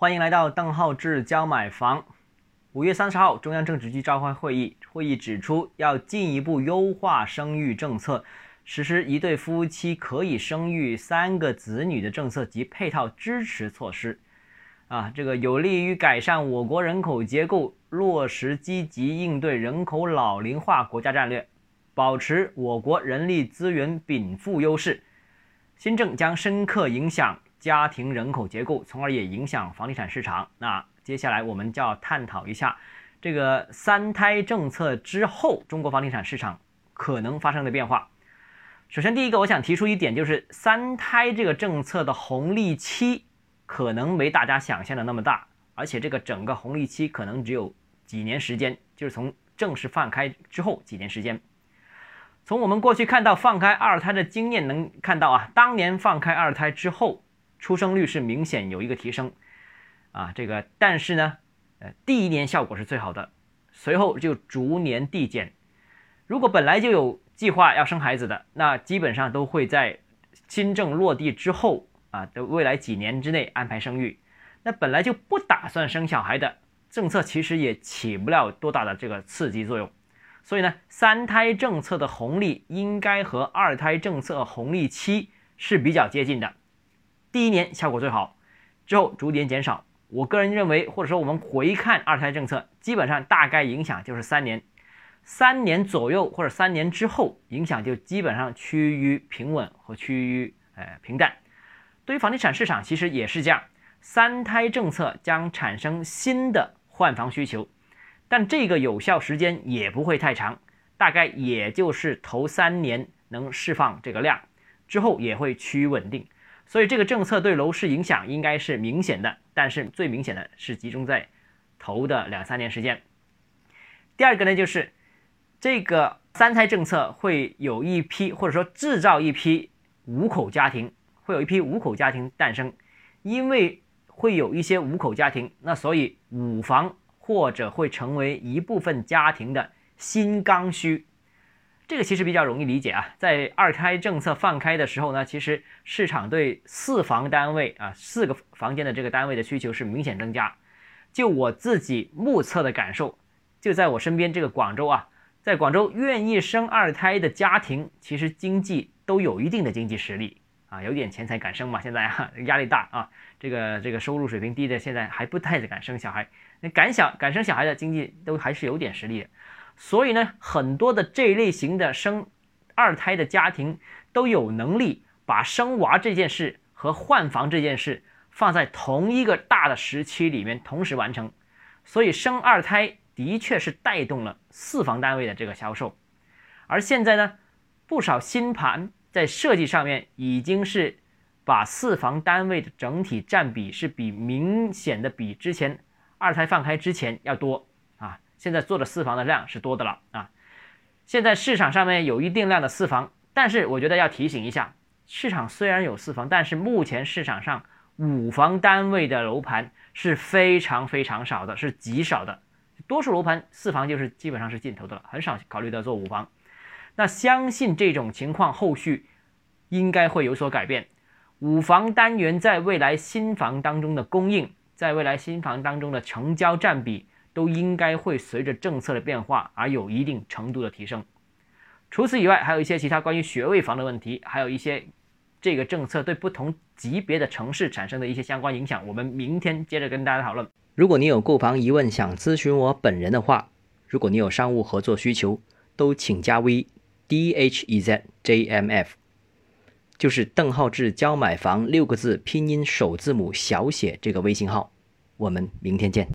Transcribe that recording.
欢迎来到邓浩志教买房。五月三十号，中央政治局召开会议，会议指出要进一步优化生育政策，实施一对夫妻可以生育三个子女的政策及配套支持措施。啊，这个有利于改善我国人口结构，落实积极应对人口老龄化国家战略，保持我国人力资源禀赋优势。新政将深刻影响家庭人口结构，从而也影响房地产市场。那接下来我们就要探讨一下这个三胎政策之后中国房地产市场可能发生的变化。首先，第一个我想提出一点，就是三胎这个政策的红利期可能没大家想象的那么大，而且这个整个红利期可能只有几年时间，就是从正式放开之后几年时间。从我们过去看到放开二胎的经验能看到啊，当年放开二胎之后，出生率是明显有一个提升，啊，这个但是呢，呃，第一年效果是最好的，随后就逐年递减。如果本来就有计划要生孩子的，那基本上都会在新政落地之后啊的未来几年之内安排生育。那本来就不打算生小孩的政策，其实也起不了多大的这个刺激作用。所以呢，三胎政策的红利应该和二胎政策红利期是比较接近的。第一年效果最好，之后逐年减少。我个人认为，或者说我们回看二胎政策，基本上大概影响就是三年，三年左右或者三年之后，影响就基本上趋于平稳和趋于呃平淡。对于房地产市场，其实也是这样，三胎政策将产生新的换房需求。但这个有效时间也不会太长，大概也就是头三年能释放这个量，之后也会趋于稳定。所以这个政策对楼市影响应该是明显的，但是最明显的是集中在头的两三年时间。第二个呢，就是这个三胎政策会有一批或者说制造一批五口家庭，会有一批五口家庭诞生，因为会有一些五口家庭，那所以五房。或者会成为一部分家庭的新刚需，这个其实比较容易理解啊。在二胎政策放开的时候呢，其实市场对四房单位啊四个房间的这个单位的需求是明显增加。就我自己目测的感受，就在我身边这个广州啊，在广州愿意生二胎的家庭，其实经济都有一定的经济实力啊，有点钱才敢生嘛。现在啊压力大啊，这个这个收入水平低的现在还不太敢生小孩。那敢想敢生小孩的经济都还是有点实力的，所以呢，很多的这一类型的生二胎的家庭都有能力把生娃这件事和换房这件事放在同一个大的时期里面同时完成，所以生二胎的确是带动了四房单位的这个销售，而现在呢，不少新盘在设计上面已经是把四房单位的整体占比是比明显的比之前。二胎放开之前要多，现在做的四房的量是多的了啊。现在市场上面有一定量的四房，但是我觉得要提醒一下，市场虽然有四房，但是目前市场上五房单位的楼盘是非常非常少的，是极少的。多数楼盘四房就是基本上是尽头的了，很少考虑到做五房。那相信这种情况后续应该会有所改变，五房单元在未来新房当中的供应。在未来新房当中的成交占比都应该会随着政策的变化而有一定程度的提升。除此以外，还有一些其他关于学位房的问题，还有一些这个政策对不同级别的城市产生的一些相关影响。我们明天接着跟大家讨论。如果你有购房疑问想咨询我本人的话，如果你有商务合作需求，都请加 V D H E Z J M F，就是邓浩志教买房六个字拼音首字母小写这个微信号。我们明天见。